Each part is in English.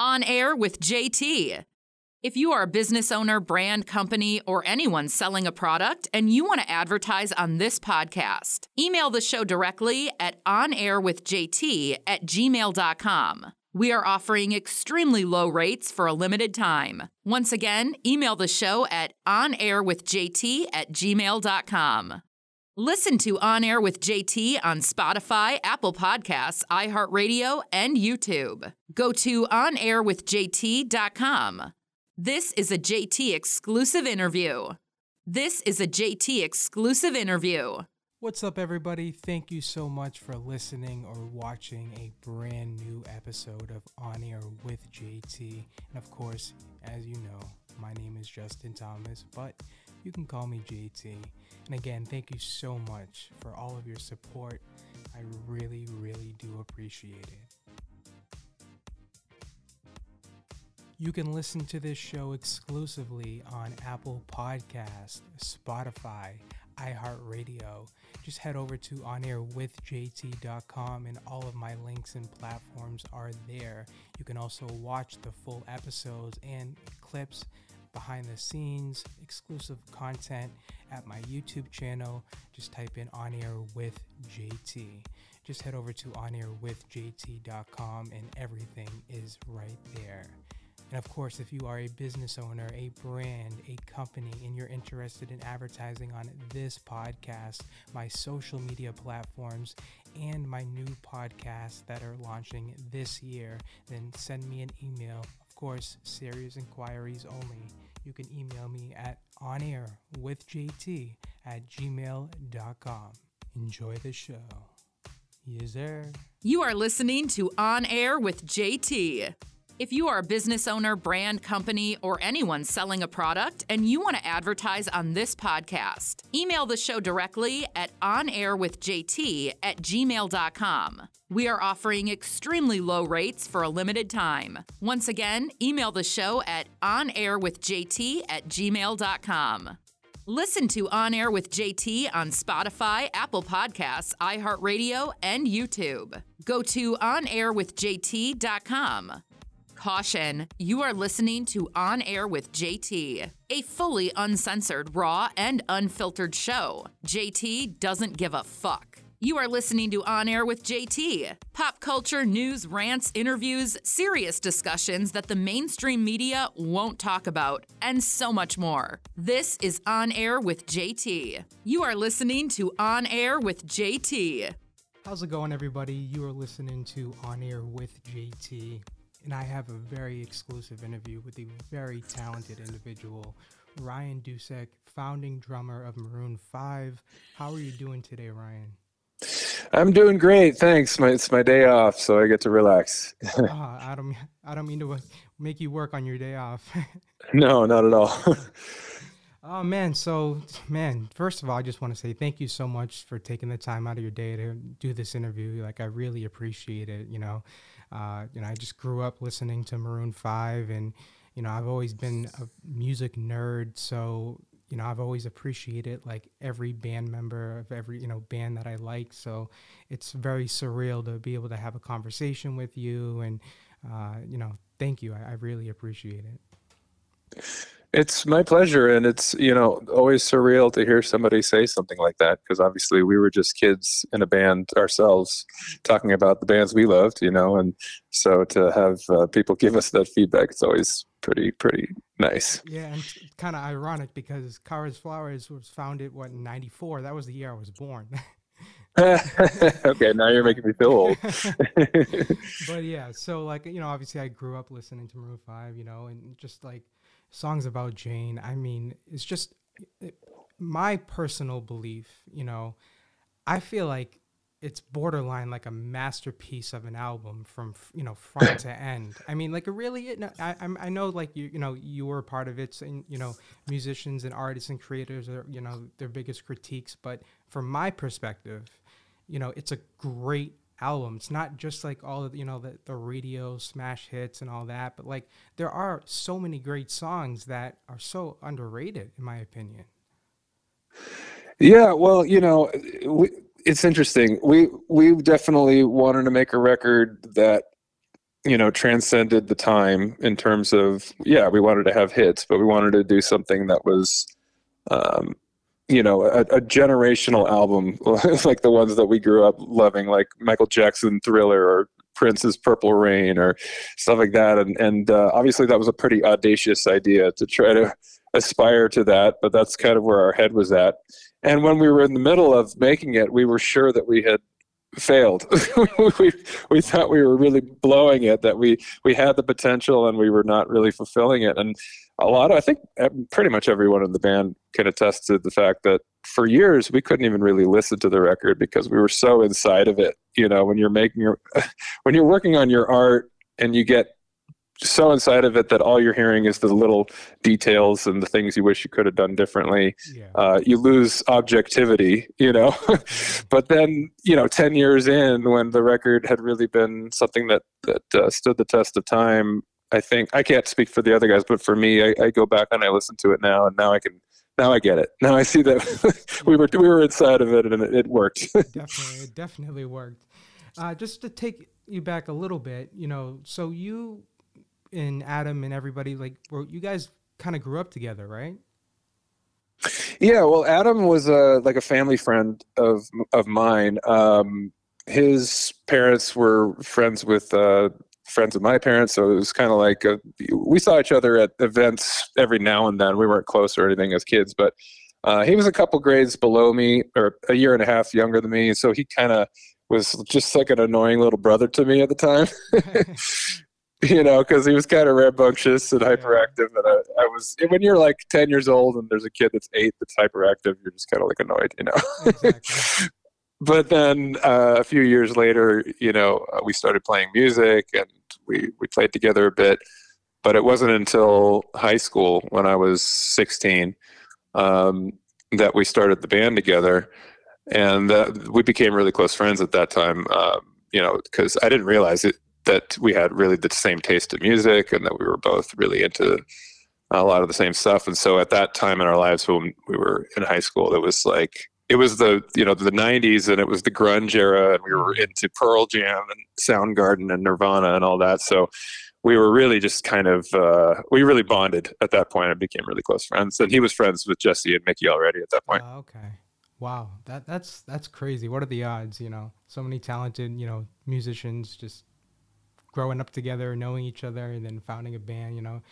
On Air with JT. If you are a business owner, brand, company, or anyone selling a product and you want to advertise on this podcast, email the show directly at onairwithjt at gmail.com. We are offering extremely low rates for a limited time. Once again, email the show at onairwithjt at gmail.com. Listen to On Air with JT on Spotify, Apple Podcasts, iHeartRadio, and YouTube. Go to onairwithjt.com. This is a JT exclusive interview. This is a JT exclusive interview. What's up, everybody? Thank you so much for listening or watching a brand new episode of On Air with JT. And of course, as you know, my name is Justin Thomas, but you can call me JT. And again, thank you so much for all of your support. I really, really do appreciate it. You can listen to this show exclusively on Apple Podcast, Spotify, iHeartRadio. Just head over to onairwithjt.com and all of my links and platforms are there. You can also watch the full episodes and clips behind the scenes, exclusive content at my YouTube channel. Just type in On Air with JT. Just head over to onairwithjt.com and everything is right there. And of course, if you are a business owner, a brand, a company, and you're interested in advertising on this podcast, my social media platforms, and my new podcasts that are launching this year, then send me an email. Course, serious inquiries only. You can email me at onairwithjt at gmail.com. Enjoy the show. Yes, sir. You are listening to On Air with JT. If you are a business owner, brand, company, or anyone selling a product and you want to advertise on this podcast, email the show directly at onairwithjt at gmail.com. We are offering extremely low rates for a limited time. Once again, email the show at onairwithjt at gmail.com. Listen to On Air with JT on Spotify, Apple Podcasts, iHeartRadio, and YouTube. Go to onairwithjt.com. Caution, you are listening to On Air with JT, a fully uncensored, raw, and unfiltered show. JT doesn't give a fuck. You are listening to On Air with JT. Pop culture, news, rants, interviews, serious discussions that the mainstream media won't talk about, and so much more. This is On Air with JT. You are listening to On Air with JT. How's it going, everybody? You are listening to On Air with JT, and I have a very exclusive interview with a very talented individual, Ryan Dusick, founding drummer of Maroon 5. How are you doing today, Ryan? I'm doing great, thanks. My, it's my day off, so I get to relax. uh, I don't, I don't mean to make you work on your day off. no, not at all. oh man, so man, first of all, I just want to say thank you so much for taking the time out of your day to do this interview. Like, I really appreciate it. You know, uh, you know, I just grew up listening to Maroon Five, and you know, I've always been a music nerd, so you know, I've always appreciated like every band member of every, you know, band that I like. So it's very surreal to be able to have a conversation with you. And, uh, you know, thank you. I, I really appreciate it. It's my pleasure. And it's, you know, always surreal to hear somebody say something like that because obviously we were just kids in a band ourselves talking about the bands we loved, you know, and so to have uh, people give us that feedback, it's always pretty, pretty nice. Yeah. And kind of ironic because Kara's Flowers was founded, what, in 94? That was the year I was born. okay, now you're making me feel old. but yeah, so like, you know, obviously I grew up listening to Maroon 5, you know, and just like, songs about Jane. I mean, it's just it, my personal belief, you know, I feel like it's borderline like a masterpiece of an album from you know front to end. I mean, like it really. It, I I know like you you know you were a part of it, and you know musicians and artists and creators are you know their biggest critiques, but from my perspective, you know it's a great album. It's not just like all of you know the, the radio smash hits and all that, but like there are so many great songs that are so underrated, in my opinion. Yeah, well, you know, we, it's interesting. We we definitely wanted to make a record that you know transcended the time in terms of yeah we wanted to have hits but we wanted to do something that was um, you know a, a, generational album like the ones that we grew up loving like michael jackson thriller or prince's purple rain or stuff like that. And and uh, obviously that was a pretty audacious idea to try to aspire to that but that's kind of where our head was at. And when we were in the middle of making it we were sure that we had failed. we we thought we were really blowing it, that we we had the potential and we were not really fulfilling it. And a lot of I think pretty much everyone in the band can attest to the fact that for years we couldn't even really listen to the record because we were so inside of it. You know, when you're making your when you're working on your art and you get so inside of it that all you're hearing is the little details and the things you wish you could have done differently. Yeah. Uh, you lose objectivity, you know. but then, you know, ten years in, when the record had really been something that that uh, stood the test of time, I think I can't speak for the other guys, but for me, I, I go back and I listen to it now, and now I can. Now I get it. Now I see that we were we were inside of it, and it, it worked. definitely, it definitely worked. Uh, just to take you back a little bit, you know, so you and Adam and everybody like were you guys kind of grew up together, right? Yeah, well, Adam was a like a family friend of of mine. Um, his parents were friends with uh, friends of my parents, so it was kind of like a, we saw each other at events every now and then. We weren't close or anything as kids, but uh, he was a couple grades below me, or a year and a half younger than me, so he kind of was just like an annoying little brother to me at the time. you know, because he was kind of rambunctious and hyperactive. And I, I, was, when you're like 10 years old and there's a kid that's eight that's hyperactive, you're just kind of like annoyed, you know. Exactly. but then uh, a few years later, you know, uh, we started playing music and we, we played together a bit. But it wasn't until high school when I was 16 um, that we started the band together. And uh, we became really close friends at that time, um, you know, because I didn't realize it that we had really the same taste in music and that we were both really into a lot of the same stuff. And so at that time in our lives when we were in high school, it was like it was the you know the 90s and it was the grunge era and we were into Pearl Jam and Soundgarden and Nirvana and all that. So we were really just kind of uh, we really bonded at that point and became really close friends. And he was friends with Jesse and Mickey already at that point. Uh, okay. Wow, that that's that's crazy. What are the odds? You know, so many talented, you know, musicians just growing up together, knowing each other, and then founding a band. You know,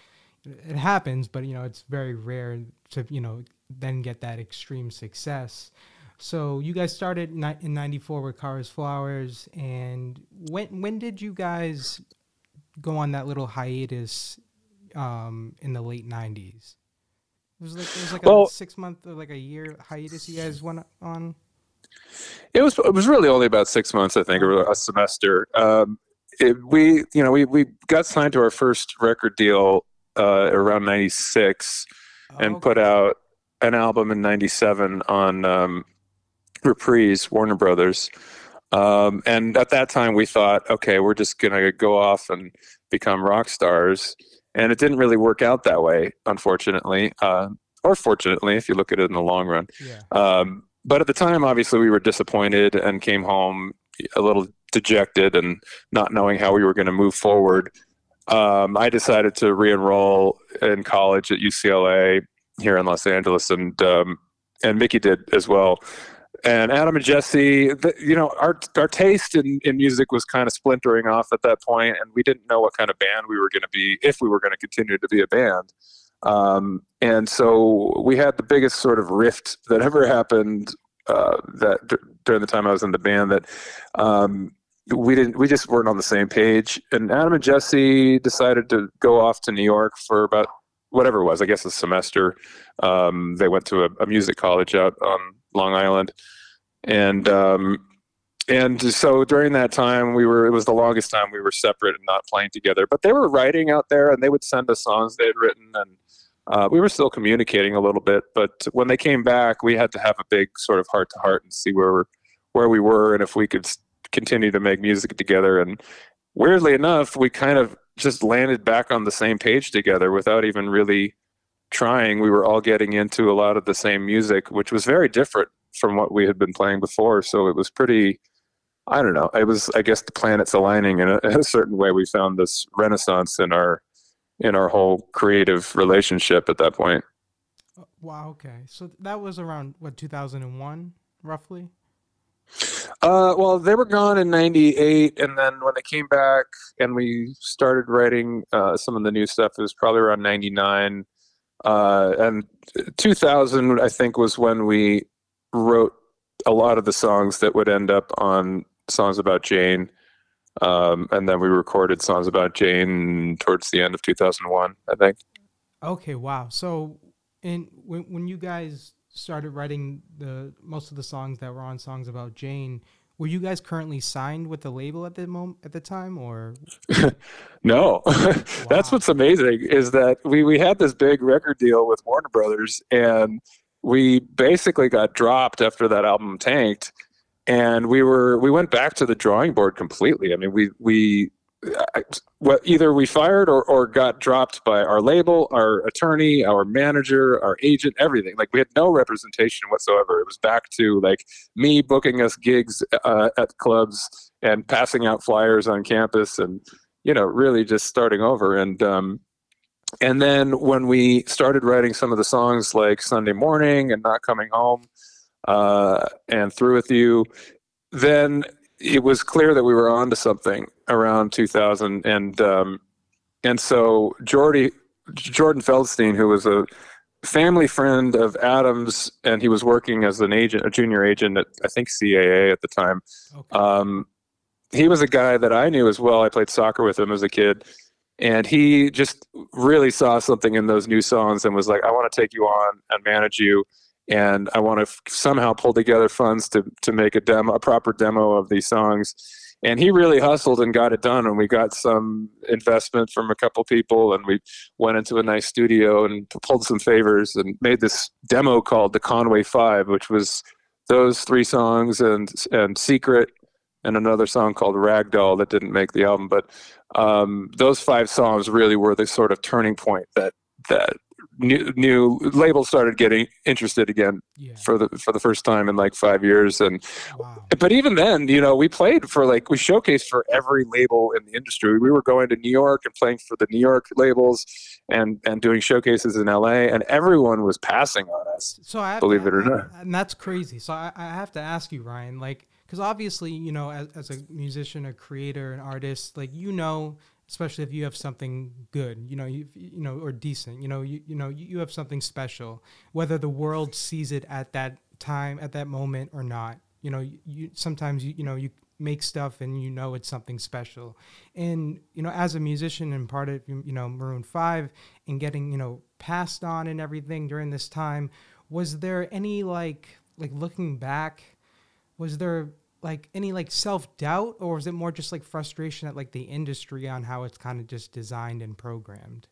it happens, but you know it's very rare to you know then get that extreme success. So you guys started in '94 with Kara's Flowers, and when when did you guys go on that little hiatus um, in the late '90s? It was like it was like well, a six month or like a year hiatus you guys went on. It was it was really only about six months, I think, or a semester. Um, it, we you know we we got signed to our first record deal uh, around '96 oh, and okay. put out an album in '97 on um, Reprise Warner Brothers. Um, and at that time, we thought, okay, we're just gonna go off and become rock stars. And it didn't really work out that way, unfortunately, uh, or fortunately, if you look at it in the long run. Yeah. Um, but at the time, obviously, we were disappointed and came home a little dejected and not knowing how we were going to move forward, um, I decided to re-enroll in college at UCLA here in Los Angeles, and um, and Mickey did as well. And Adam and Jesse, the, you know, our our taste in, in music was kind of splintering off at that point, and we didn't know what kind of band we were going to be if we were going to continue to be a band. Um, and so we had the biggest sort of rift that ever happened uh, that d- during the time I was in the band that um, we didn't we just weren't on the same page. And adam and jesse decided to go off to new york for about whatever it was i guess a semester. Um, they went to a, a, music college out on long island. And um, and so during that time we were it was the longest time we were separate and not playing together. But they were writing out there and they would send us songs they had written. And uh, we were still communicating a little bit. But when they came back we had to have a big sort of heart to heart and see where where we were and if we could continue to make music together. And weirdly enough, we kind of just landed back on the same page together without even really trying. We were all getting into a lot of the same music, which was very different from what we had been playing before. So it was pretty I don't know. It was, I guess, the planets aligning in a, in a certain way. We found this renaissance in our in our whole creative relationship at that point. Wow. Okay. So that was around what 2001, roughly. Uh, well, they were gone in '98, and then when they came back and we started writing uh, some of the new stuff, it was probably around '99. Uh, and 2000, I think, was when we wrote a lot of the songs that would end up on songs about Jane. Um, and then we recorded songs about Jane towards the end of 2001, I think. Okay, wow. So, in when when you guys started writing the most of the songs that were on songs about Jane, were you guys currently signed with the label at the moment at the time or? No. Wow. that's what's amazing is that we we had this big record deal with warner brothers and we basically got dropped after that album tanked and we were we went back to the drawing board completely. I mean we we well, either we fired or, or got dropped by our label, our attorney, our manager, our agent, everything. Like we had no representation whatsoever. It was back to like me booking us gigs uh, at clubs and passing out flyers on campus, and you know, really just starting over. And um, and then when we started writing some of the songs like Sunday Morning and Not Coming Home, uh, and Through with You, then it was clear that we were onto something around 2000 and um, and so Jordy Jordan Feldstein who was a family friend of Adams and he was working as an agent a junior agent at I think CAA at the time okay. um, he was a guy that I knew as well I played soccer with him as a kid and he just really saw something in those new songs and was like I want to take you on and manage you and I want to f- somehow pull together funds to to make a demo, a proper demo of these songs. And he really hustled and got it done. And we got some investment from a couple people, and we went into a nice studio and pulled some favors and made this demo called the Conway Five, which was those three songs and and Secret and another song called Ragdoll that didn't make the album. But um, those five songs really were the sort of turning point that that new new labels started getting interested again yeah. for the for the first time in like five years and wow. but even then you know we played for like we showcased for every label in the industry we were going to new york and playing for the new york labels and and doing showcases in la and everyone was passing on us so I believe to, it or not and that's crazy so i, I have to ask you ryan like because obviously you know as, as a musician a creator an artist like you know especially if you have something good, you know, you you know, or decent, you know, you you know, you, have something special, whether the world sees it at that time, at that moment, or not. You know, you, you sometimes you you know you make stuff and you know it's something special, and you know, as a musician and part of you know Maroon Five and getting you know passed on and everything during this time, was there any like like looking back, was there like any like self doubt, or was it more just like frustration at like the industry on how it's kind of just designed and programmed?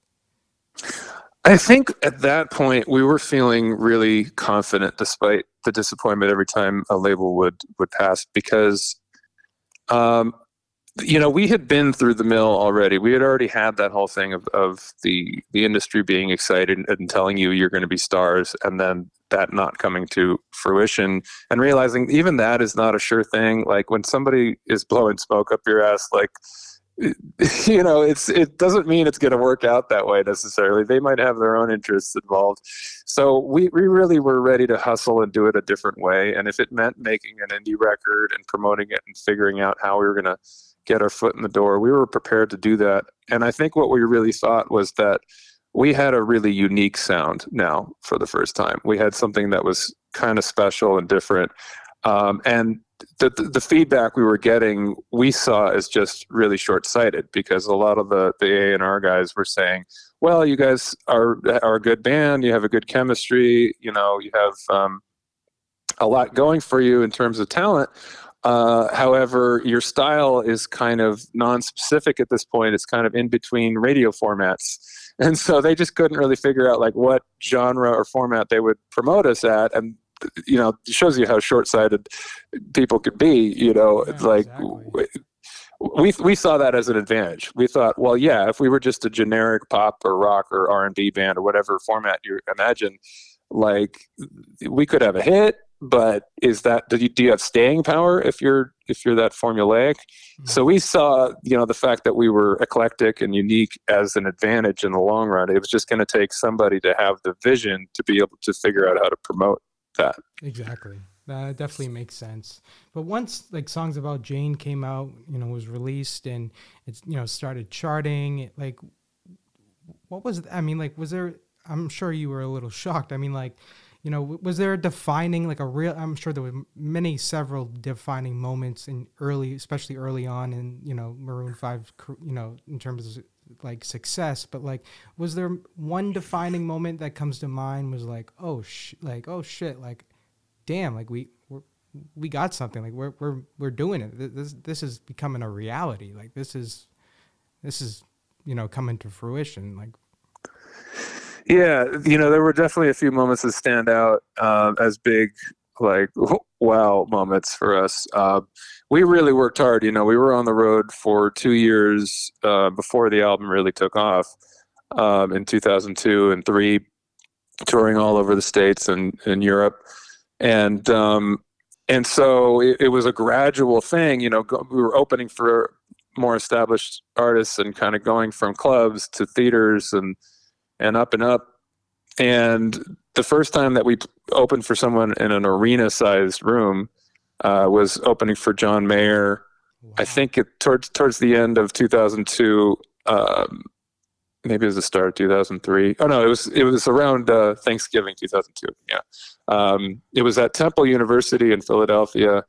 I think at that point we were feeling really confident, despite the disappointment every time a label would would pass, because um, you know we had been through the mill already. We had already had that whole thing of of the the industry being excited and telling you you're going to be stars, and then that not coming to fruition and realizing even that is not a sure thing. Like when somebody is blowing smoke up your ass like you know it's it doesn't mean it's going to work out that way necessarily. They might have their own interests involved. So we, we really were ready to hustle and do it a different way. And if it meant making an indie record and promoting it and figuring out how we were going to get our foot in the door we were prepared to do that and i think what we really thought was that we had a really unique sound now for the first time. We had something that was kind of special and different. Um, and the, the feedback we were getting, we saw as just really short sighted because a lot of the, the A&R guys were saying, well, you guys are, are a good band, you have a good chemistry, you know, you have um, a lot going for you in terms of talent. Uh, however, your style is kind of non-specific at this point. It's kind of in between radio formats and so they just couldn't really figure out like what genre or format they would promote us at and you know it shows you how short-sighted people could be you know yeah, like exactly. we we saw that as an advantage we thought well yeah if we were just a generic pop or rock or r&b band or whatever format you imagine like we could have a hit but is that do you, do you have staying power if you're if you're that formulaic? Mm-hmm. so we saw you know the fact that we were eclectic and unique as an advantage in the long run. It was just going to take somebody to have the vision to be able to figure out how to promote that. Exactly. That definitely makes sense. But once like songs about jane came out you know was released and it's you know started charting like what was i mean like was there i'm sure you were a little shocked. I mean like you know was there a defining like a real i'm sure there were many several defining moments in early especially early on in you know maroon 5 you know in terms of like success but like was there one defining moment that comes to mind was like oh sh- like oh shit like damn like we we we got something like we're we're we're doing it. This this is becoming a reality. Like this is this is you know coming to fruition. Like yeah, you know, there were definitely a few moments that stand out uh, as big, like wow moments for us. Uh, we really worked hard. You know, we were on the road for two years uh, before the album really took off um, in 2002 and three, touring all over the states and in Europe, and um, and so it, it, was a gradual thing. You know, go, we were opening for more established artists and kind of going from clubs to theaters and and up and up. And the first time that we opened for someone in an arena sized room uh, was opening for John Mayer. Wow. I think it towards towards the end of 2002. Um, maybe it was the start of 2003. Oh no, it was it was around uh, Thanksgiving 2002. Yeah, um, it was at Temple University in Philadelphia.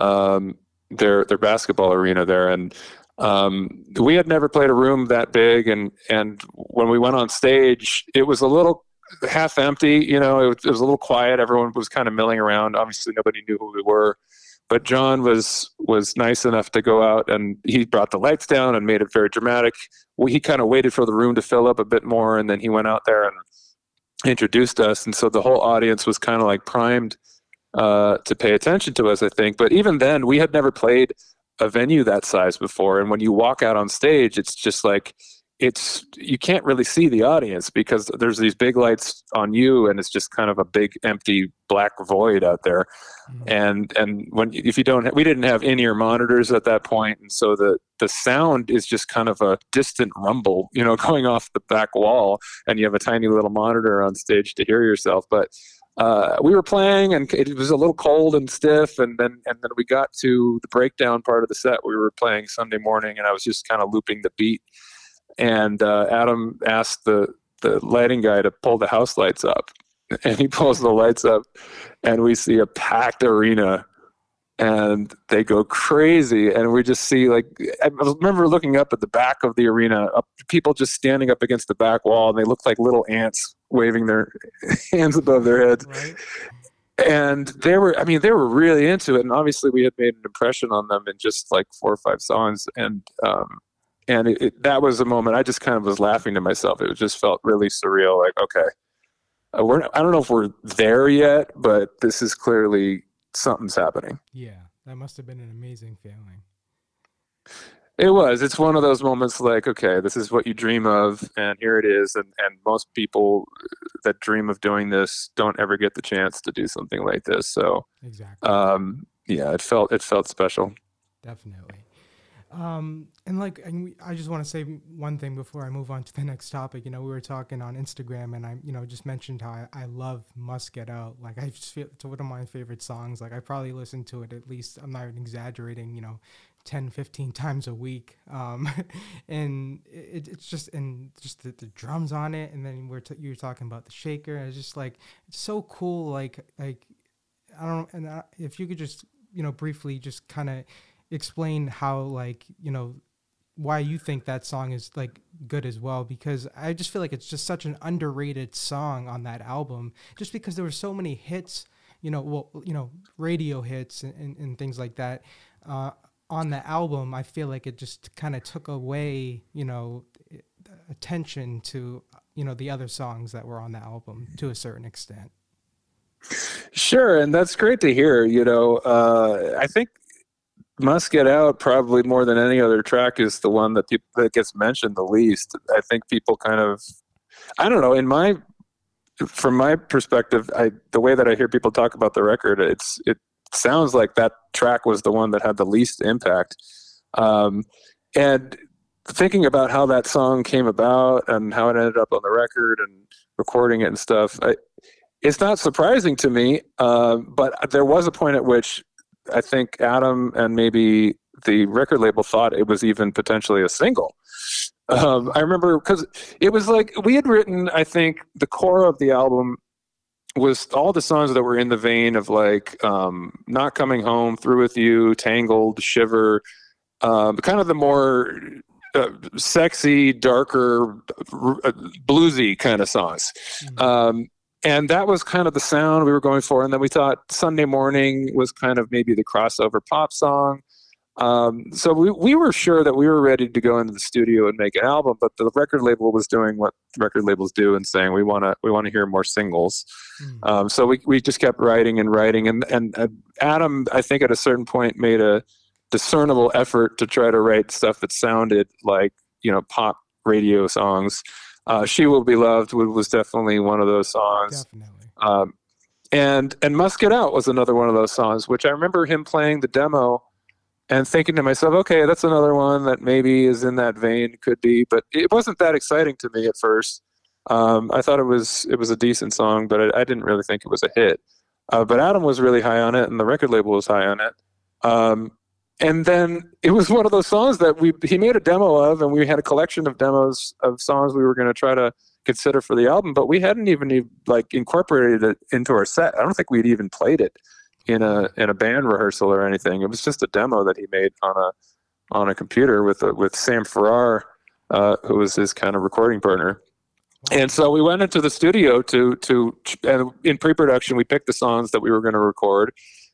Um, their their basketball arena there, and um, we had never played a room that big, and and when we went on stage, it was a little half empty. You know, it was, it was a little quiet. Everyone was kind of milling around. Obviously, nobody knew who we were. But John was was nice enough to go out and he brought the lights down and made it very dramatic. he kind of waited for the room to fill up a bit more, and then he went out there and introduced us. And so the whole audience was kind of like primed uh, to pay attention to us, I think. But even then, we had never played a venue that size before and when you walk out on stage it's just like it's you can't really see the audience because there's these big lights on you and it's just kind of a big empty black void out there mm-hmm. and and when if you don't we didn't have in-ear monitors at that point and so the the sound is just kind of a distant rumble you know going off the back wall and you have a tiny little monitor on stage to hear yourself but uh, we were playing and it was a little cold and stiff and then and then we got to the breakdown part of the set we were playing sunday morning and i was just kind of looping the beat. And uh, adam asked the the lighting guy to pull the house lights up and he pulls the lights up and we see a packed arena and they go crazy and we just see like i remember looking up at the back of the arena people just standing up against the back wall and they look like little ants waving their hands above their heads right. and they were i mean they were really into it and obviously we had made an impression on them in just like four or five songs and um and it, it, that was a moment i just kind of was laughing to myself it just felt really surreal like okay uh, we're, i don't know if we're there yet but this is clearly something's happening. Yeah, that must have been an amazing feeling. It was. It's one of those moments like, okay, this is what you dream of, and here it is. And and most people that dream of doing this don't ever get the chance to do something like this. So exactly. Um, yeah, it felt it felt special. Definitely. Um, and like, and we, I just want to say one thing before I move on to the next topic. You know, we were talking on Instagram, and I, you know, just mentioned how I, I love "Must Get Out." Like, I just feel it's one of my favorite songs. Like, I probably listen to it at least. I'm not even exaggerating. You know, 10, 15 times a week. Um, and it, it's just and just the, the, drums on it, and then we're t- you were talking about the shaker. And it's just like it's so cool. Like, like I don't. And I, if you could just, you know, briefly just kind of explain how like you know why you think that song is like good as well because I just feel like it's just such an underrated song on that album just because there were so many hits you know well you know radio hits and, and, and things like that uh, on the album I feel like it just kind of took away you know attention to you know the other songs that were on the album to a certain extent Sure, and that's great to hear. You know, uh, I think must Get Out probably more than any other track is the one that people that gets mentioned the least. I think people kind of I don't know, in my from my perspective, I the way that I hear people talk about the record, it's it sounds like that track was the one that had the least impact. Um, and thinking about how that song came about and how it ended up on the record and recording it and stuff, I, it's not surprising to me. Uh, but there was a point at which I think Adam and maybe the record label thought it was even potentially a single. Um, I remember because it was like we had written, I think, the core of the album was all the songs that were in the vein of like um, "Not Coming Home," "Through with You," "Tangled," "Shiver," um, kind of the more uh, sexy, darker, uh, bluesy kind of songs. Mm-hmm. Um, and that was kind of the sound we were going for. And then we thought Sunday Morning was kind of maybe the crossover pop song. Um, so we, we were sure that we were ready to go into the studio and make an album, but the record label was doing what record labels do and saying we want to we want to hear more singles. Mm. Um, so we, we just kept writing and writing, and, and and Adam I think at a certain point made a discernible effort to try to write stuff that sounded like you know pop radio songs. Uh, "She Will Be Loved" was definitely one of those songs. Definitely. Um, and and "Must Get Out" was another one of those songs, which I remember him playing the demo and thinking to myself, okay, that's another one that maybe is in that vein, could be, but it wasn't that exciting to me at first. Um, I thought it was it was a decent song, but I, I didn't really think it was a hit. Uh, but Adam was really high on it, and the record label was high on it. Um, and then it was one of those songs that we he made a demo of, and we had a collection of demos of songs we were going to try to consider for the album, but we hadn't even like incorporated it into our set. I don't think we'd even played it in a in a band rehearsal or anything. It was just a demo that he made on a on a computer with a, with Sam Farrar, uh, who was his kind of recording partner. And so we went into the studio to to and in pre-production we picked the songs that we were going to record,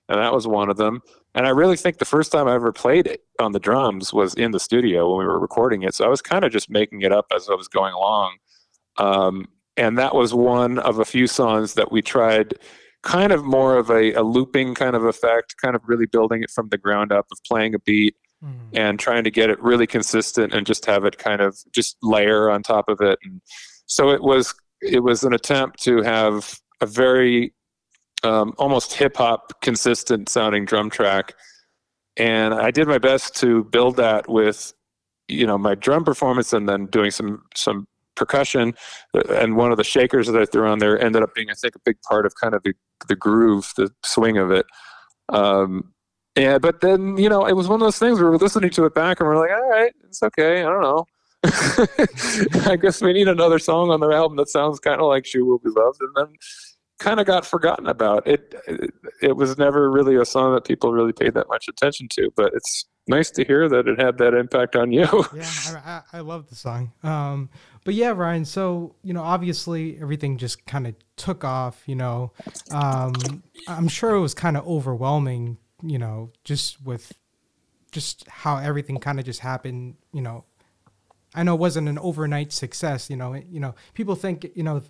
and that was one of them. And I really think the first time I ever played it on the drums was in the studio when we were recording it. So I was kind of just making it up as I was going along. Um, and that was one of a few songs that we tried kind of more of a, a looping kind of effect, kind of really building it from the ground up of playing a beat mm-hmm. and trying to get it really consistent and just have it kind of just layer on top of it. And so it was it was an attempt to have a very um, almost hip hop consistent sounding drum track. And I did my best to build that with, you know, my drum performance and then doing some some percussion, uh, and one of the shakers that I threw on there ended up being, I think, a big part of kind of the the groove, the swing of it. Um, yeah, but then you know, it was one of those things where we're listening to it back and we're like, all right, it's okay. I don't know. I guess we need another song on the album that sounds kind of like "She Will Be Loved," and then kind of got forgotten about. It, it it was never really a song that people really paid that much attention to, but it's nice to hear that it had that impact on you. yeah, I, I, I love the song. Um, but yeah, Ryan. So you know, obviously everything just kind of took off. You know, um, I'm sure it was kind of overwhelming. You know, just with just how everything kind of just happened. You know, I know it wasn't an overnight success. You know, you know, people think you know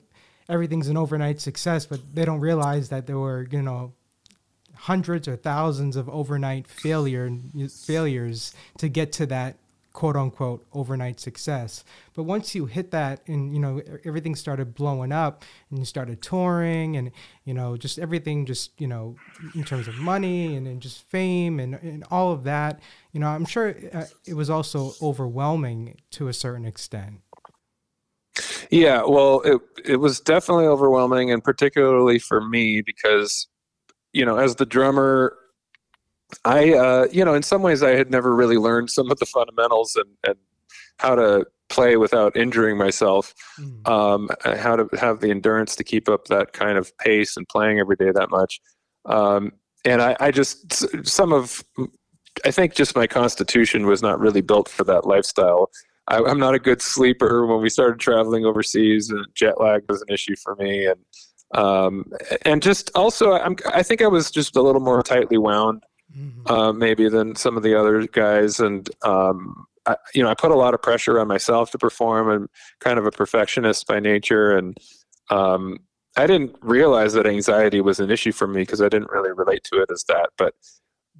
everything's an overnight success, but they don't realize that there were you know hundreds or thousands of overnight failure failures to get to that quote unquote overnight success. But once you hit that and you know everything started blowing up and you started touring and you know just everything just you know in terms of money and, and just fame and, and all of that, you know, I'm sure uh, it was also overwhelming to a certain extent. Yeah, well, it it was definitely overwhelming and particularly for me because you know, as the drummer I, uh, you know, in some ways, I had never really learned some of the fundamentals and, and how to play without injuring myself, mm. um, how to have the endurance to keep up that kind of pace and playing every day that much. Um, and I, I just, some of, I think just my constitution was not really built for that lifestyle. I, am not a good sleeper. When we started traveling overseas, jet lag was an issue for me, and um, and just also, I'm, I think I was just a little more tightly wound mm-hmm. uh, maybe than some of the other guys. And um, I, you know, I put a lot of pressure on myself to perform. I'm kind of a perfectionist by nature, and um, I didn't realize that anxiety was an issue for me because I didn't really relate to it as that. But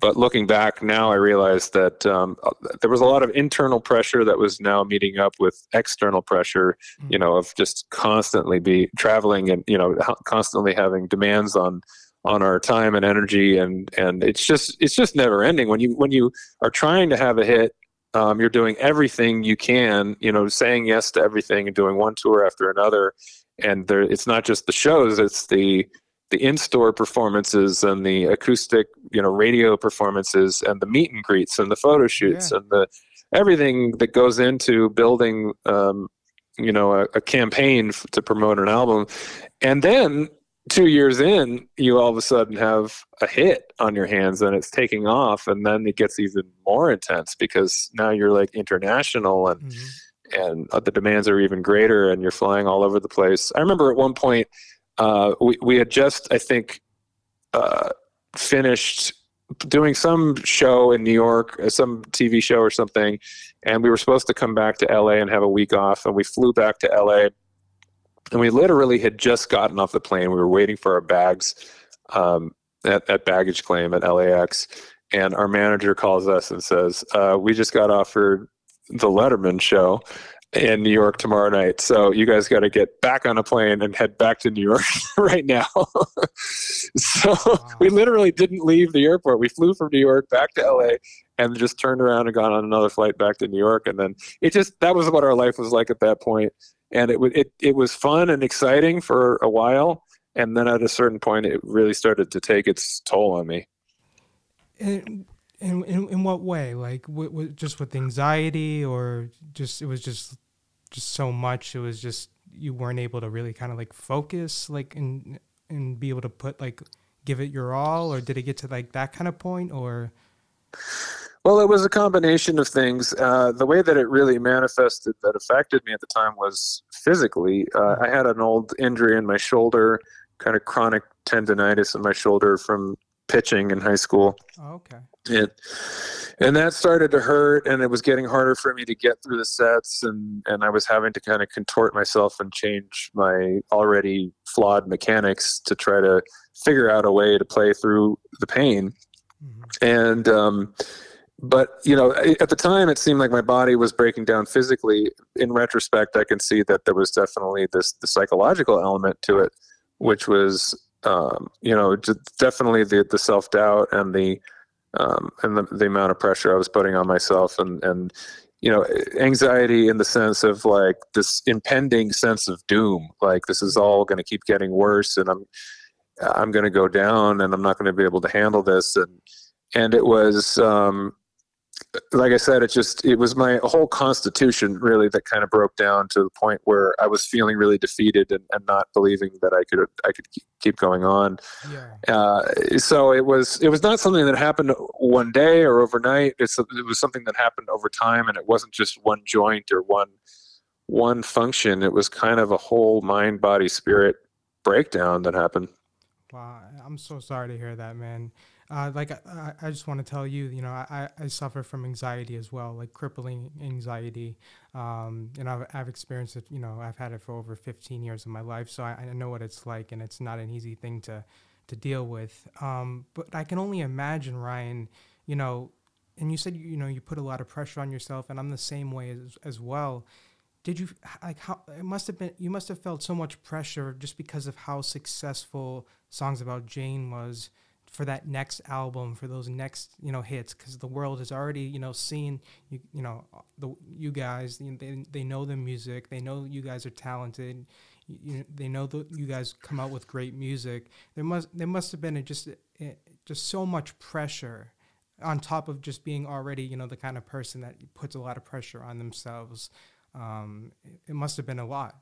but looking back now, I realized that um, there was a lot of internal pressure that was now meeting up with external pressure, you Mm. know, of just constantly be traveling and you know constantly having demands on on our time and energy and and it's just it's just never ending. When you when you are trying to have a hit um, you're doing everything you can you know saying yes to everything and doing one tour after another. And there it's not just the shows it's the the in-store performances and the acoustic you know radio performances and the meet and greets and the photo shoots Yeah. and the everything that goes into building um, you know a, a campaign f- to promote an album. And then two years in you all of a sudden have a hit on your hands and it's taking off and then it gets even more intense because now you're like international and Mhm. and uh, the demands are even greater and you're flying all over the place i remember at one point uh, we, we had just i think uh, finished doing some show in new york uh, some tv show or something and we were supposed to come back to la and have a week off and we flew back to la and we literally had just gotten off the plane. We were waiting for our bags um, at, at baggage claim at lax and our manager calls us and says uh, we just got offered the letterman show in new york tomorrow night. So you guys got to get back on a plane and head back to new york right now. So we literally didn't leave the airport. We flew from new york back to la and just turned around and got on another flight back to new york. And then it just that was what our life was like at that point and it, it, it was fun and exciting for a while and then at a certain point it really started to take its toll on me in, in, in what way? Like, w- w- just with anxiety, or just it was just just so much. It was just you weren't able to really kind of like focus, like and and be able to put like give it your all, or did it get to like that kind of point, or Well, it was a combination of things. Uh, the way that it really manifested that affected me at the time was physically. Uh, I had an old injury in my shoulder, kind of chronic tendonitis in my shoulder from pitching in high school. oh, okay, It, and that started to hurt, and it was getting harder for me to get through the sets, and, and I was having to kind of contort myself and change my already flawed mechanics to try to figure out a way to play through the pain hmm and um, but you know at the time it seemed like my body was breaking down physically. In retrospect i can see that there was definitely this the psychological element to it which was um, you know definitely the the self-doubt and the um, and the, the amount of pressure i was putting on myself and and you know anxiety in the sense of like this impending sense of doom like this is all going to keep getting worse and i'm i'm going to go down and i'm not going to be able to handle this. And and it was um like i said it just it was my whole constitution really that kind of broke down to the point where i was feeling really defeated and, and not believing that i could i could keep- going on yeah, uh, so it was it was not something that happened one day or overnight. It's it was something that happened over time, and it wasn't just one joint or one one function. It was kind of a whole mind, body, spirit breakdown that happened. Wow, I'm so sorry to hear that, man. Uh, like I, I just want to tell you, you know, I, I suffer from anxiety as well, like crippling anxiety. Um, and I've, I've experienced it, you know, I've had it for over 15 years of my life, so I, I know what it's like, and it's not an easy thing to to deal with. Um, but I can only imagine, Ryan, you know, and you said you know you put a lot of pressure on yourself, and I'm the same way as as well. Did you like how it must have been? You must have felt so much pressure just because of how successful songs about Jane was for that next album, for those next you know hits, because the world has already you know seen you you know the you guys they they know the music, they know you guys are talented, you, they know that you guys come out with great music. There must there must have been a, just eh, just so much pressure on top of just being already you know the kind of person that puts a lot of pressure on themselves. Um, it, it must have been a lot.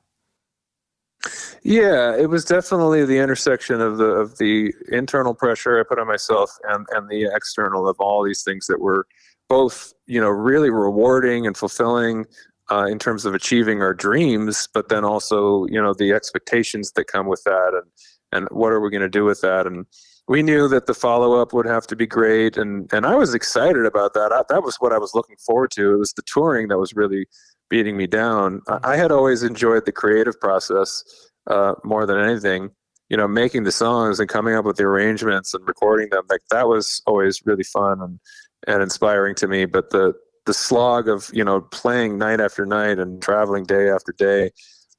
Yeah, it was definitely the intersection of the of the internal pressure I put on myself and and the external of all these things that were both you know really rewarding and fulfilling uh, in terms of achieving our dreams, but then also you know the expectations that come with that and and what are we going to do with that and we knew that the follow up would have to be great and and I was excited about that. I, that was what I was looking forward to. It was the touring that was really beating me down. I, I had always enjoyed the creative process uh, more than anything. you know making the songs and coming up with the arrangements and recording them like that was always really fun and and inspiring to me but the the slog of you know playing night after night and traveling day after day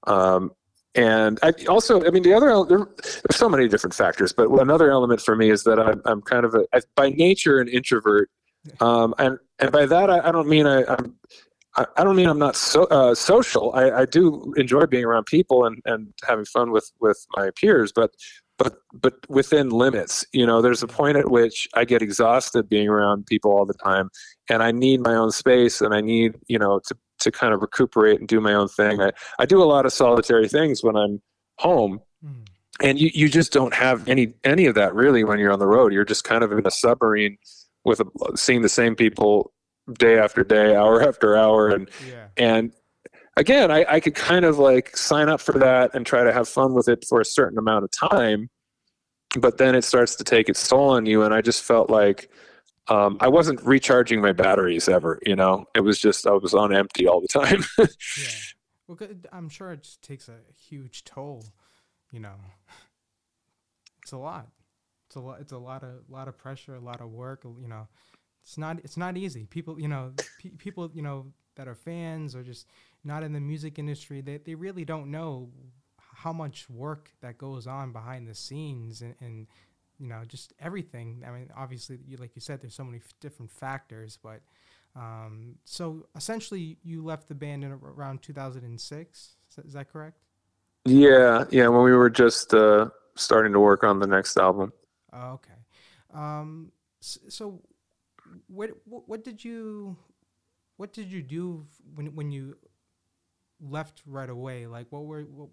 um, and I also, I mean, the other there, there's so many different factors, but another element for me is that I'm, I'm kind of a by nature an introvert, um, and and by that I, I don't mean I, I'm I don't mean I'm not so uh, social. I, I do enjoy being around people and, and having fun with, with my peers, but but but within limits. You know, there's a point at which I get exhausted being around people all the time, and I need my own space, and I need you know to to kind of recuperate and do my own thing. I, I do a lot of solitary things when I'm home. Mm. And you, you just don't have any any of that really when you're on the road. You're just kind of in a submarine with a, seeing the same people day after day, hour after hour, and yeah. and again, I, I could kind of like sign up for that and try to have fun with it for a certain amount of time, but then it starts to take its toll on you. And I just felt like um, I wasn't recharging my batteries ever. You know, it was just I was on empty all the time. yeah, well, I'm sure it just takes a huge toll. You know, it's a lot. It's a lot. It's a lot of lot of pressure, a lot of work. You know, it's not it's not easy. People, you know, pe- people, you know, that are fans or just not in the music industry, they they really don't know how much work that goes on behind the scenes and, and you know, just everything. I mean, obviously, you, like you said, there's so many f- different factors, but um, so essentially, you left the band in around 2006. Is, is that correct? Yeah, yeah. When we were just uh, starting to work on the next album. Oh, okay. Um, so, what what did you what did you do when when you left right away? Like what were what,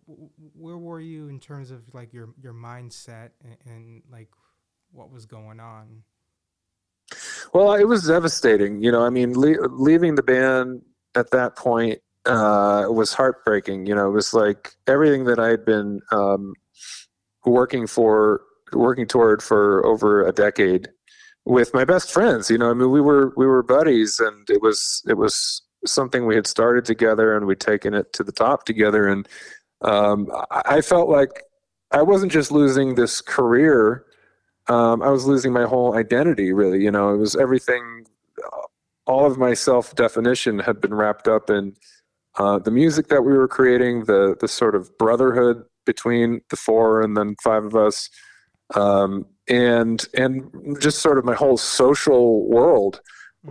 where were you in terms of like your your mindset and, and, like what was going on? Well it was devastating you know i mean le- leaving the band at that point uh, was heartbreaking you know it was like everything that i had been um, working for working toward for over a decade with my best friends you know i mean we were we were buddies and it was it was something we had started together and we'd taken it to the top together. And um, I felt like I wasn't just losing this career, um, I was losing my whole identity, really. You know, it was everything, all of my self definition had been wrapped up in uh, the music that we were creating, the, the sort of brotherhood between the four and then five of us. Um, and and just sort of my whole social world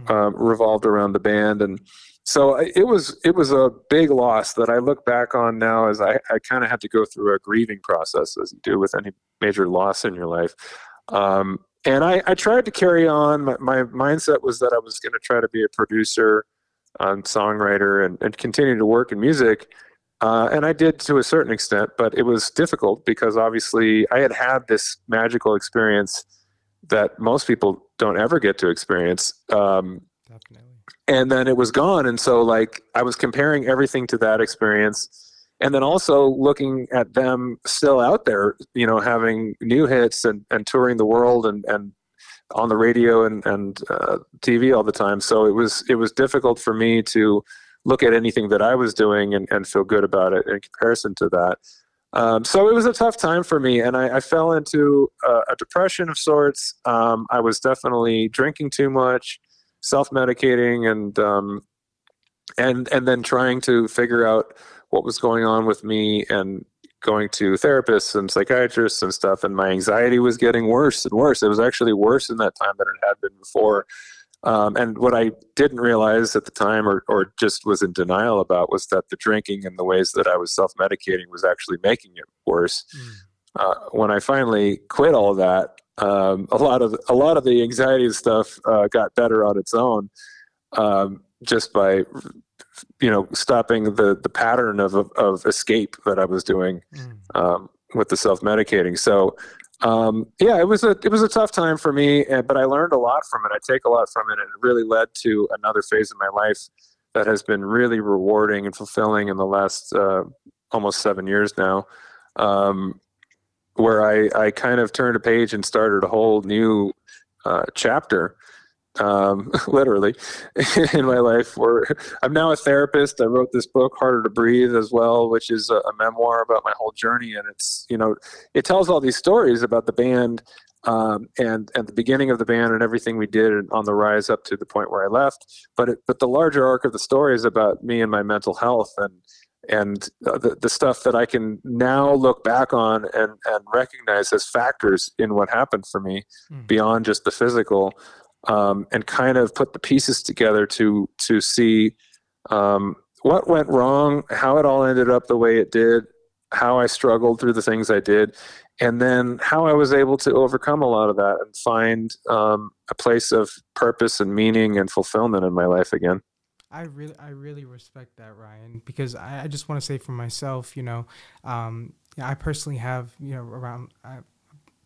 um, revolved around the band and so it was it was a big loss that I look back on now as I, I kind of had to go through a grieving process as you do with any major loss in your life. Um, and I, I, tried to carry on. My, my mindset was that I was going to try to be a producer, um, songwriter, and, and continue to work in music. Uh, and I did to a certain extent, but it was difficult because obviously I had had this magical experience that most people don't ever get to experience. Um, Definitely and then it was gone and so like i was comparing everything to that experience and then also looking at them still out there you know having new hits and, and touring the world and, and on the radio and, and uh, tv all the time so it was it was difficult for me to look at anything that i was doing and, and feel good about it in comparison to that. Um, so it was a tough time for me and i, I fell into a, a, depression of sorts. Um, i was definitely drinking too much self-medicating and um, and and then trying to figure out what was going on with me and going to therapists and psychiatrists and stuff and my anxiety was getting worse and worse. It was actually worse in that time than it had been before um, and what i didn't realize at the time or, or just was in denial about was that the drinking and the ways that i was self-medicating was actually making it worse mm. uh, when i finally quit all of that um, a lot of a lot of the anxiety stuff uh, got better on its own um, just by you know stopping the the pattern of of escape that I was doing mm. um, with the self medicating. So um, yeah, it was a it was a tough time for me, but I learned a lot from it. I take a lot from it, and it really led to another phase of my life that has been really rewarding and fulfilling in the last uh, almost seven years now. Um, where I, I kind of turned a page and started a whole new uh, chapter um, literally, in my life. Where I'm now a therapist. I wrote this book, Harder to Breathe, as well, which is a, a memoir about my whole journey, and it's you know, it tells all these stories about the band um, and and the beginning of the band and everything we did on the rise up to the point where I left. But it, but the larger arc of the story is about me and my mental health and and uh, the, the stuff that I can now look back on and, and recognize as factors in what happened for me mm. beyond just the physical um, and kind of put the pieces together to to see um, what went wrong, how it all ended up the way it did, how I struggled through the things I did, and then how I was able to overcome a lot of that and find um, a place of purpose and meaning and fulfillment in my life again. I really, I really respect that, Ryan, because I, I just want to say for myself, you know, um, I personally have, you know, around, I,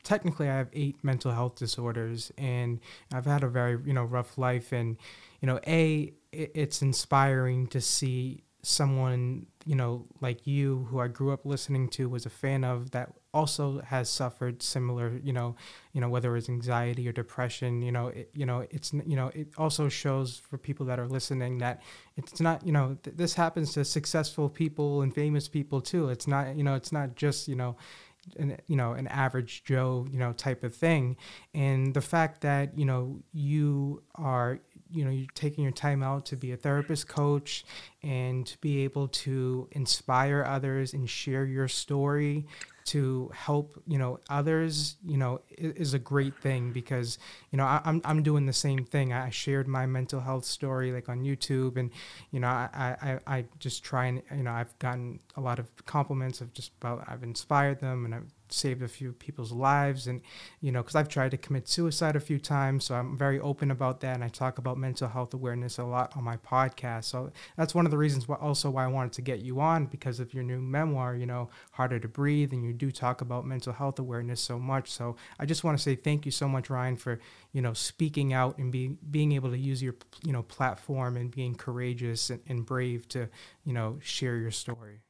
technically I have eight mental health disorders and I've had a very, you know, rough life. And, you know, A, it's inspiring to see someone, you know, like you who I grew up listening to, was a fan of that also has suffered similar, you know, you know whether it's anxiety or depression, you know, it, you know, it's you know, it also shows for people that are listening that it's not, you know, th- this happens to successful people and famous people too. It's not, you know, it's not just, you know, an, you know an average joe you know type of thing. And the fact that you know you are you know you're taking your time out to be a therapist coach and to be able to inspire others and share your story to help you know others you know is, a great thing because you know I, am I'm, I'm doing the same thing. I shared my mental health story like on youtube and you know i i, I just try and you know i've gotten a lot of compliments of just about i've inspired them and i've saved a few people's lives and you know because i've tried to commit suicide a few times so i'm very open about that and i talk about mental health awareness a lot on my podcast. So that's one of the reasons why also why i wanted to get you on because of your new memoir you know harder to breathe and you do talk about mental health awareness so much. So i just want to say thank you so much ryan for you know speaking out and being being able to use your you know platform and being courageous and, and brave to you know share your story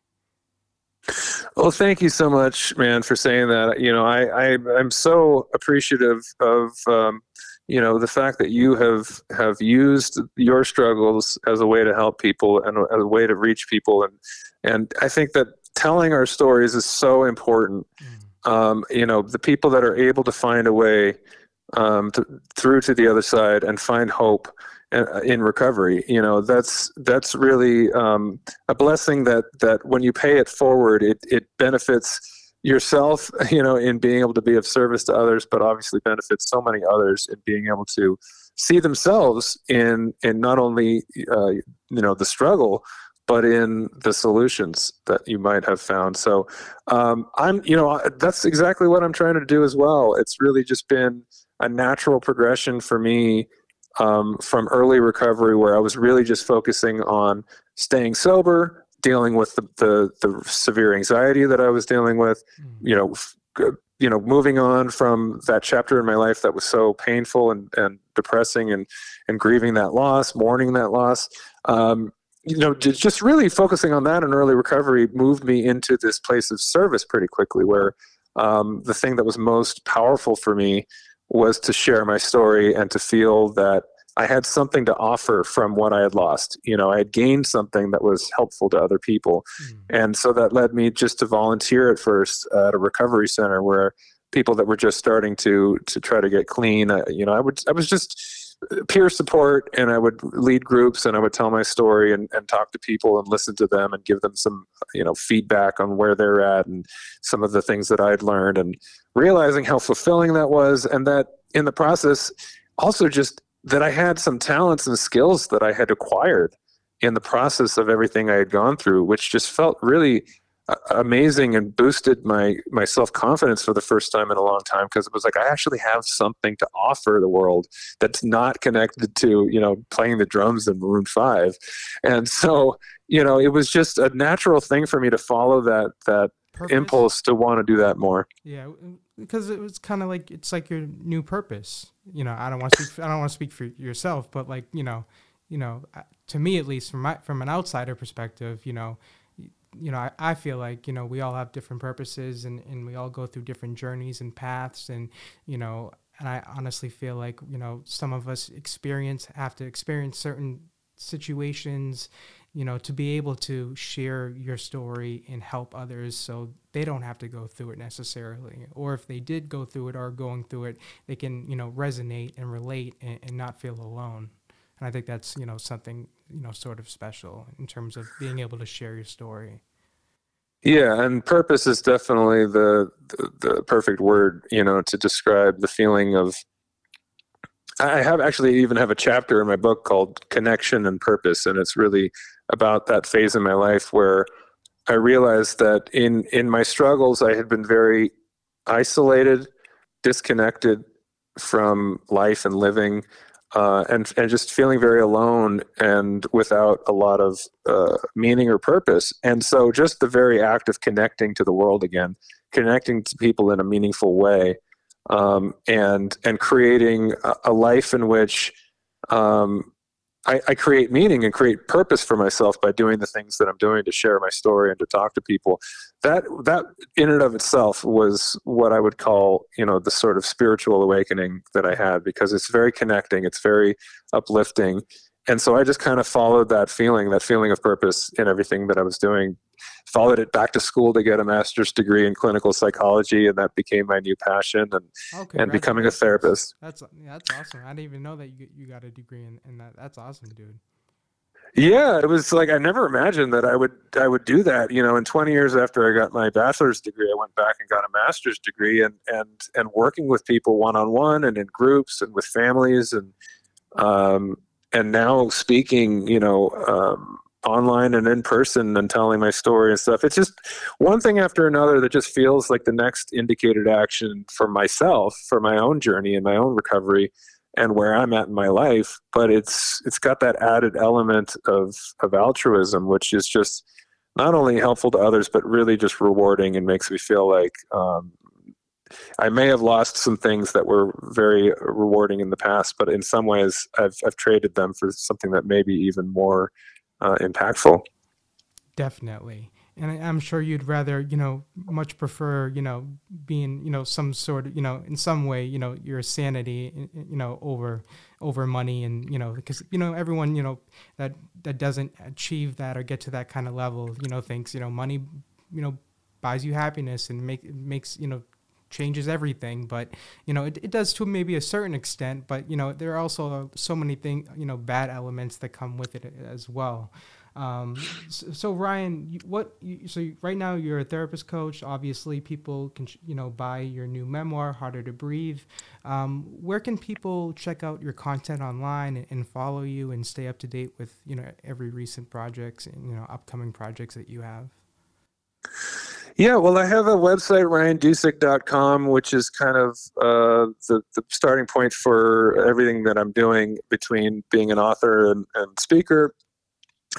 well, thank you so much, man, for saying that. You know, I, I I'm so appreciative of um, you know the fact that you have have used your struggles as a way to help people and as a way to reach people, and and I think that telling our stories is so important. Mm. Um, you know, the people that are able to find a way um, to, through to the other side and find hope in recovery. You know, that's that's really um, a blessing that that when you pay it forward, it it benefits yourself. You know, in being able to be of service to others, but obviously benefits so many others in being able to see themselves in in not only uh, you know the struggle but in the solutions that you might have found. So um, I'm, you know, that's exactly what I'm trying to do as well. It's really just been a natural progression for me um, from early recovery where I was really just focusing on staying sober, dealing with the, the, the severe anxiety that I was dealing with, mm-hmm. you know, f- you know, moving on from that chapter in my life that was so painful and, and depressing and, and grieving that loss, mourning that loss. Um, you know, just really focusing on that in early recovery moved me into this place of service pretty quickly where um, the thing that was most powerful for me was to share my story and to feel that I had something to offer from what I had lost. You know, I had gained something that was helpful to other people. Mm. And so that led me just to volunteer at first at a recovery center where people that were just starting to to try to get clean, uh, you know, I would I was just peer support and I would lead groups and I would tell my story and, and talk to people and listen to them and give them some, you know, feedback on where they're at and some of the things that I'd learned and realizing how fulfilling that was and that in the process also just that I had some talents and skills that I had acquired in the process of everything I had gone through, which just felt really uh, amazing and boosted my my self confidence for the first time in a long time because it was like I actually have something to offer the world that's not connected to you know playing the drums in Maroon Five, and so you know it was just a natural thing for me to follow that that purpose. impulse to want to do that more. Yeah, because it was kind of like it's like your new purpose. You know, I don't want to speak. For, I don't want to speak for yourself, but like you know, you know, to me at least, from my from an outsider perspective, you know you know, I, I feel like, you know, we all have different purposes and, and we all go through different journeys and paths. And, you know, and I honestly feel like you know some of us experience have to experience certain situations you know to be able to share your story and help others so they don't have to go through it necessarily or if they did go through it or going through it they can you know resonate and relate and, and not feel alone and i think that's you know something you know sort of special in terms of being able to share your story yeah, and purpose is definitely the, the, the perfect word, you know, to describe the feeling of. I have actually even have a chapter in my book called Connection and Purpose, and it's really about that phase in my life where I realized that in in my struggles I had been very isolated, disconnected from life and living uh, and and just feeling very alone and without a lot of uh, meaning or purpose. And so, just the very act of connecting to the world again, connecting to people in a meaningful way, um, and and creating a, life in which um, I, I, create meaning and create purpose for myself by doing the things that I'm doing to share my story and to talk to people. That that in and of itself was what I would call, you know, the sort of spiritual awakening that I had because it's very connecting, it's very uplifting. And so I just kind of followed that feeling, that feeling of purpose in everything that I was doing followed it back to school to get a master's degree in clinical psychology, and that became my new passion and oh, and becoming a therapist. That's yeah, that's awesome. I didn't even know that you you got a degree in, in that. That's awesome, dude. Yeah, it was like I never imagined that I would I would do that. You know, in 20 years after I got my bachelor's degree, I went back and got a master's degree, and and and working with people one on one and in groups and with families and um and now speaking, you know, um, online and in person and telling my story and stuff. It's just one thing after another that just feels like the next indicated action for myself, for my own journey and my own recovery and where I'm at in my life. But it's it's got that added element of of altruism, which is just not only helpful to others, but really just rewarding and makes me feel like um, I may have lost some things that were very rewarding in the past, but in some ways I've, I've traded them for something that may be even more uh, impactful. Definitely. And I'm sure you'd rather, you know, much prefer, you know, being, you know, some sort of, you know, in some way, you know, your sanity, you know, over, over money, and you know, because you know, everyone, you know, that that doesn't achieve that or get to that kind of level, you know, thinks, you know, money, you know, buys you happiness and make makes, you know, changes everything but you know it, it does to maybe a certain extent but you know there are also so many things you know bad elements that come with it as well um, so, so, Ryan, what? So right now you're a therapist coach. Obviously, people can you know buy your new memoir, "Harder to Breathe." Um, where can people check out your content online and, and, follow you and stay up to date with you know every recent projects and you know upcoming projects that you have? Yeah, well, I have a website, ryandusick.com, which is kind of uh, the, the starting point for everything that I'm doing between being an author and, and speaker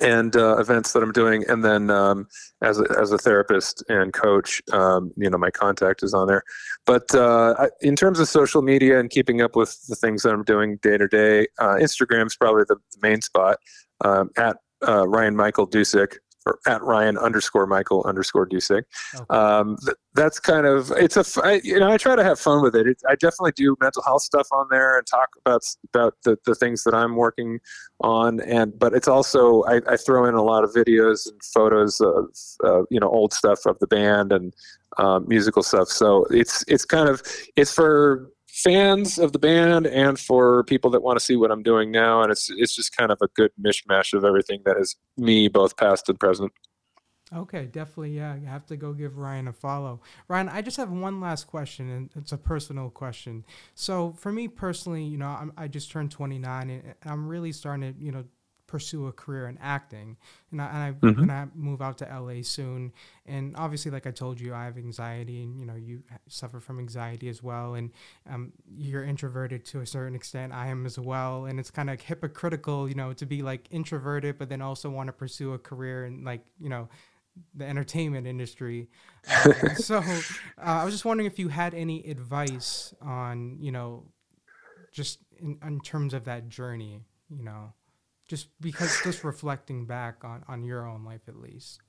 and uh, events that I'm doing, and then um, as a, as a therapist and coach, um, you know, my contact is on there. But uh, I, in terms of social media and keeping up with the things that I'm doing day to day, uh, Instagram is probably the main spot um, at uh, Ryan Michael Dusick at Ryan underscore Michael underscore Dusick. Okay. Um, th- that's kind of it's a I, you know I try to have fun with it. it. I definitely do mental health stuff on there and talk about about the, the things that I'm working on. And but it's also I, I throw in a lot of videos and photos of uh, you know old stuff of the band and uh, musical stuff. So it's it's kind of it's for fans of the band and for people that want to see what I'm doing now. And it's it's just kind of a good mishmash of everything that is me, both past and present. Okay, definitely. Yeah, you have to go give Ryan a follow. Ryan, I just have one last question, and it's a personal question. So, for me personally, you know, I'm, I just turned 29, and I'm really starting to, you know, pursue a career in acting. And I, and I, mm-hmm. when I move out to LA soon, and obviously, like I told you, I have anxiety, and you know, you suffer from anxiety as well, and um, you're introverted to a certain extent. I am as well, and it's kind of hypocritical, you know, to be like introverted, but then also want to pursue a career in like, you know, the entertainment industry. Uh, so uh, I was just wondering if you had any advice on, you know, just in, in terms of that journey, you know just because just reflecting back on on your own life at least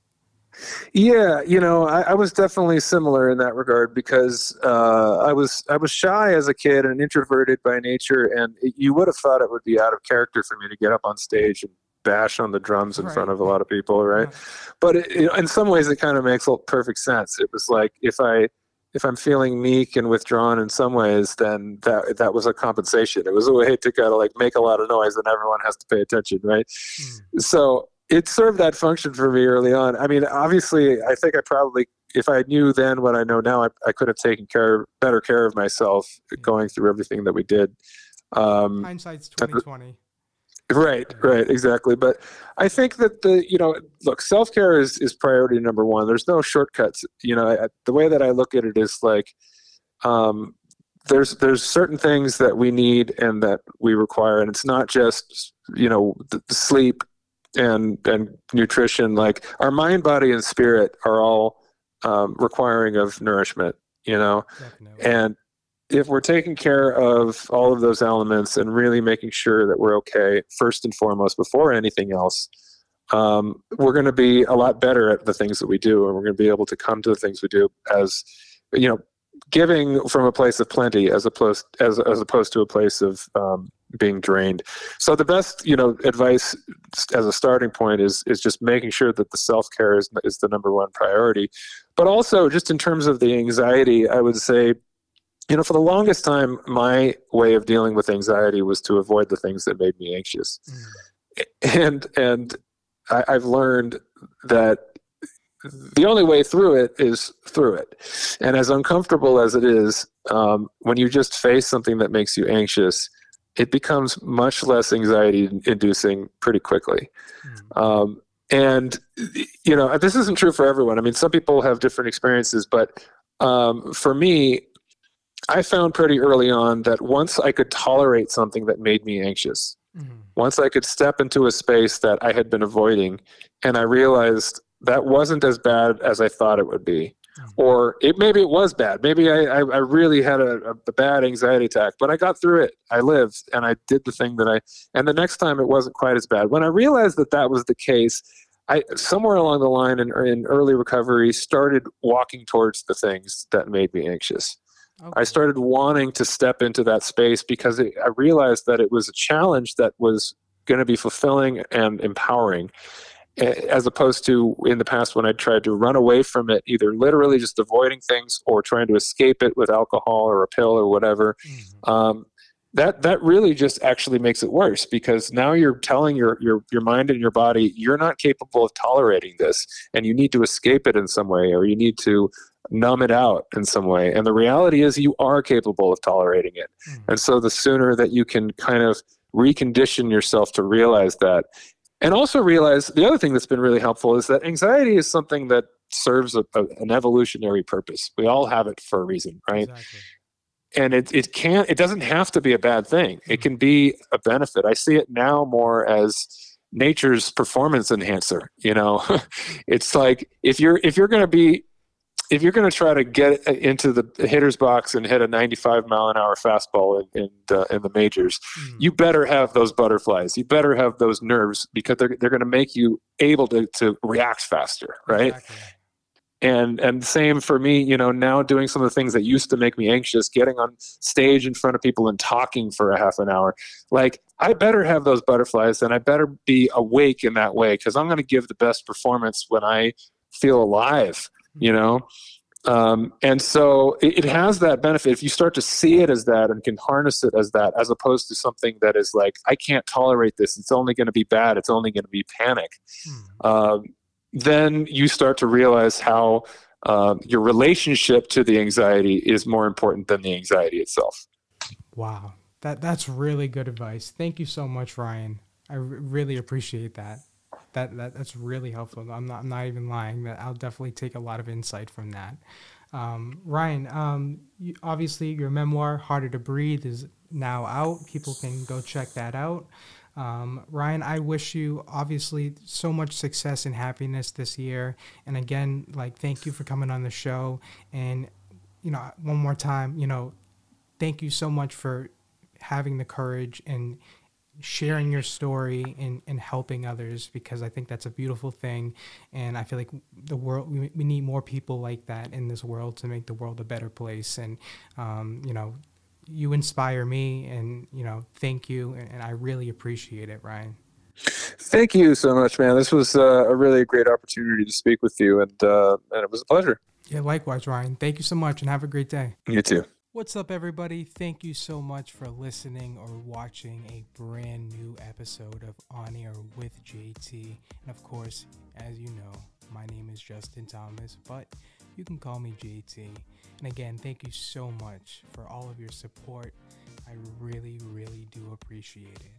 Yeah, you know, I, I, was definitely similar in that regard because uh, I was I was shy as a kid and introverted by nature, and it, you would have thought it would be out of character for me to get up on stage and bash on the drums in right. front of a lot of people, right? Yeah. But it, it, in some ways, it kind of makes perfect sense. It was like if I if I'm feeling meek and withdrawn in some ways, then that that was a compensation. It was a way to kind of like make a lot of noise, and everyone has to pay attention, right? Mm. So it served that function for me early on. I mean, obviously, I think I probably, if I knew then what I know now, I, I could have taken care, better care of myself going through everything that we did. Um, Hindsight's twenty twenty. Right, right, exactly. But I think that the you know, look, self care is is priority number one. There's no shortcuts. You know, I, the way that I look at it is like, um, there's there's certain things that we need and that we require, and it's not just you know the, the sleep and and nutrition like our mind body and spirit are all um, requiring of nourishment you know Definitely. and if we're taking care of all of those elements and really making sure that we're okay first and foremost before anything else um, we're going to be a lot better at the things that we do and we're going to be able to come to the things we do as you know giving from a place of plenty as opposed as, as opposed to a place of um, being drained. So the best, you know, advice as a starting point is is just making sure that the self care is is the number one priority. But also, just in terms of the anxiety, I would say, you know, for the longest time, my way of dealing with anxiety was to avoid the things that made me anxious, mm. and and I, I've learned that the only way through it is through it. And as uncomfortable as it is, um, when you just face something that makes you anxious, it becomes much less anxiety inducing pretty quickly. Mm. Um, and, you know, this isn't true for everyone. I mean, some people have different experiences, but um, for me, I found pretty early on that once I could tolerate something that made me anxious, mm-hmm. once I could step into a space that I had been avoiding, and I realized that wasn't as bad as I thought it would be, or it maybe it was bad. Maybe I, I, I really had a, a, bad anxiety attack, but I got through it. I lived and I did the thing that I. And the next time it wasn't quite as bad. When I realized that that was the case, I somewhere along the line in, in early recovery started walking towards the things that made me anxious. Okay. I started wanting to step into that space because it, I realized that it was a challenge that was going to be fulfilling and empowering as opposed to in the past when I tried to run away from it, either literally just avoiding things or trying to escape it with alcohol or a pill or whatever. Mm-hmm. Um, that that really just actually makes it worse because now you're telling your your your mind and your body you're not capable of tolerating this and you need to escape it in some way or you need to numb it out in some way and the reality is you are capable of tolerating it mm-hmm. and so the sooner that you can kind of recondition yourself to realize that and also realize the other thing that's been really helpful is that anxiety is something that serves a, a, an evolutionary purpose. We all have it for a reason, right? Exactly. And it, it can't, it doesn't have to be a bad thing. It mm-hmm. can be a benefit. I see it now more as nature's performance enhancer. You know, it's like if you're, if you're going to be if you're going to try to get into the hitter's box and hit a 95 mile an hour fastball in in, uh, in the majors, mm. you better have those butterflies. You better have those nerves because they're they're going to make you able to to react faster, right? Exactly. And and same for me, you know, now doing some of the things that used to make me anxious, getting on stage in front of people and talking for a half an hour. Like I better have those butterflies and I better be awake in that way because I'm going to give the best performance when I feel alive you know? Um, and so it, it, has that benefit. If you start to see it as that and can harness it as that as opposed to something that is like i can't tolerate this. It's only going to be bad. It's only going to be panic. Hmm. um, then you start to realize how um, your relationship to the anxiety is more important than the anxiety itself. Wow. That that's really good advice. Thank you so much ryan. I r- really appreciate that that, that that's really helpful. I'm not I'm not even lying. That I'll definitely take a lot of insight from that. Um, Ryan, um, you, obviously your memoir "Harder to Breathe" is now out. People can go check that out. Um, Ryan, I wish you obviously so much success and happiness this year. And again, like thank you for coming on the show. And you know, one more time, you know, thank you so much for having the courage and sharing your story and, and helping others because I think that's a beautiful thing. And I feel like the world, we, we need more people like that in this world to make the world a better place. And, um, you know, you inspire me and, you know, thank you. And, and I really appreciate it, Ryan. Thank you so much, man. This was uh, a really great opportunity to speak with you, and uh, and it was a pleasure. Yeah, likewise, Ryan. Thank you so much, and have a great day. You too. What's up, everybody? Thank you so much for listening or watching a brand new episode of On Air with JT. And of course, as you know, my name is Justin Thomas, but you can call me JT. And again, thank you so much for all of your support. I really, really do appreciate it.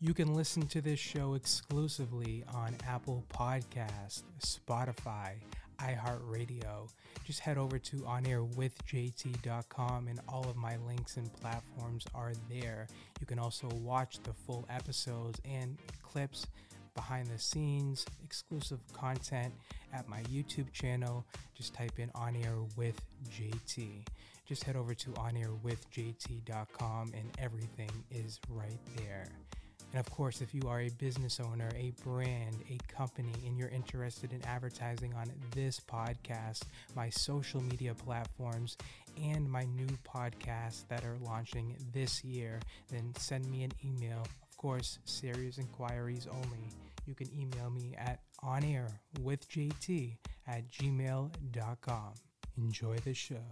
You can listen to this show exclusively on Apple Podcast, Spotify, iHeartRadio. Just head over to onairwithjt.com and all of my links and platforms are there. You can also watch the full episodes and clips behind the scenes, exclusive content at my YouTube channel. Just type in On Air with JT. Just head over to onairwithjt.com and everything is right there. And of course, if you are a business owner, a brand, a company, and you're interested in advertising on this podcast, my social media platforms, and my new podcasts that are launching this year, then send me an email. Of course, serious inquiries only. You can email me at onairwithjt at gmail.com. Enjoy the show.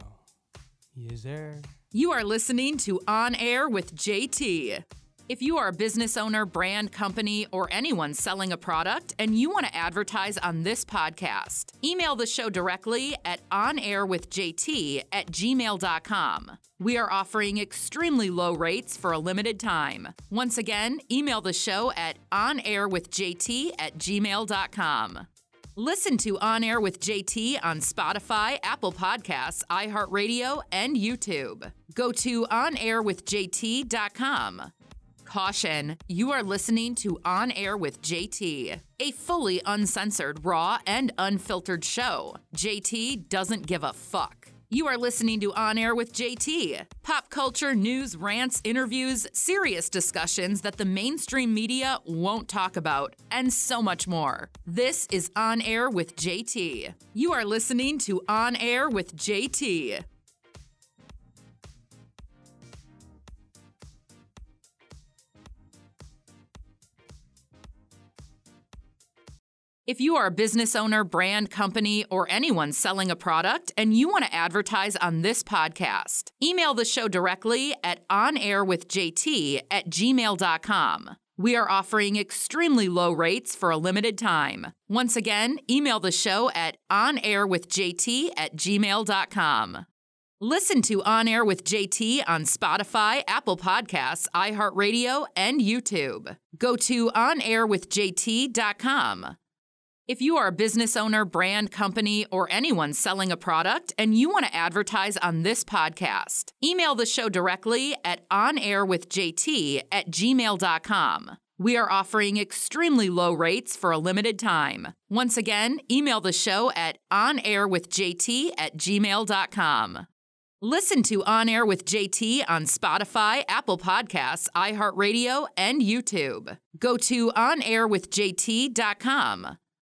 Yes, sir. You are listening to On Air with JT. If you are a business owner, brand company, or anyone selling a product and you want to advertise on this podcast, email the show directly at onairwithjt at gmail.com. We are offering extremely low rates for a limited time. Once again, email the show at onairwithjt at gmail.com. Listen to On Air with JT on Spotify, Apple Podcasts, iHeartRadio, and YouTube. Go to onairwithjt.com. Caution, you are listening to On Air with JT, a fully uncensored, raw, and unfiltered show. JT doesn't give a fuck. You are listening to On Air with JT. Pop culture, news, rants, interviews, serious discussions that the mainstream media won't talk about, and so much more. This is On Air with JT. You are listening to On Air with JT. If you are a business owner, brand company, or anyone selling a product and you want to advertise on this podcast, email the show directly at onairwithjt at gmail.com. We are offering extremely low rates for a limited time. Once again, email the show at onairwithjt at gmail.com. Listen to On Air with JT on Spotify, Apple Podcasts, iHeartRadio, and YouTube. Go to onairwithjt.com. If you are a business owner, brand company, or anyone selling a product and you want to advertise on this podcast, email the show directly at onairwithjt at gmail.com. We are offering extremely low rates for a limited time. Once again, email the show at onairwithjt at gmail.com. Listen to On Air with JT on Spotify, Apple Podcasts, iHeartRadio, and YouTube. Go to onairwithjt.com.